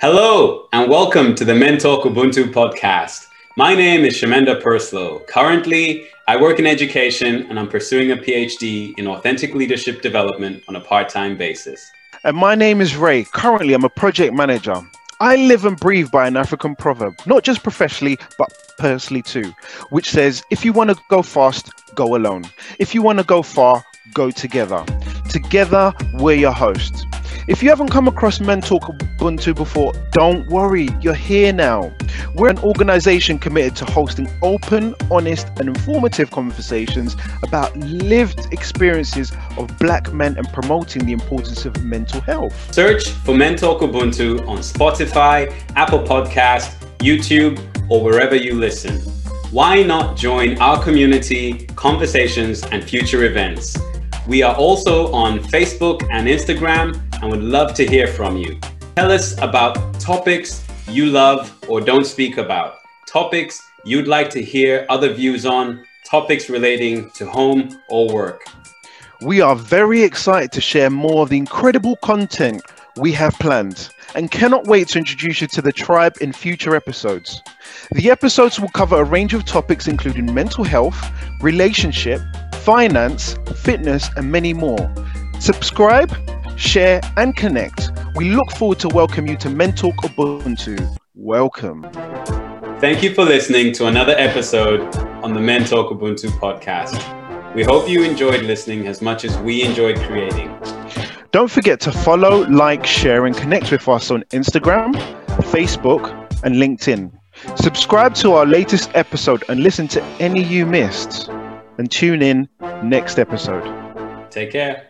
Hello, and welcome to the Men Talk Ubuntu podcast. My name is Shemenda Perslow. Currently, I work in education and I'm pursuing a PhD in authentic leadership development on a part time basis. And my name is Ray. Currently, I'm a project manager. I live and breathe by an African proverb, not just professionally, but personally too, which says if you want to go fast, go alone. If you want to go far, go together. Together, we're your hosts. If you haven't come across Men Talk Ubuntu before, don't worry, you're here now. We're an organization committed to hosting open, honest, and informative conversations about lived experiences of black men and promoting the importance of mental health. Search for Men Talk Ubuntu on Spotify, Apple Podcast, YouTube, or wherever you listen. Why not join our community, conversations, and future events? We are also on Facebook and Instagram and would love to hear from you. Tell us about topics you love or don't speak about, topics you'd like to hear other views on, topics relating to home or work. We are very excited to share more of the incredible content we have planned and cannot wait to introduce you to the tribe in future episodes. The episodes will cover a range of topics including mental health, relationship, finance, fitness, and many more. Subscribe, share, and connect. We look forward to welcome you to Men Talk Ubuntu. Welcome. Thank you for listening to another episode on the Men Talk Ubuntu podcast. We hope you enjoyed listening as much as we enjoyed creating. Don't forget to follow, like, share, and connect with us on Instagram, Facebook, and LinkedIn. Subscribe to our latest episode and listen to any you missed. And tune in next episode. Take care.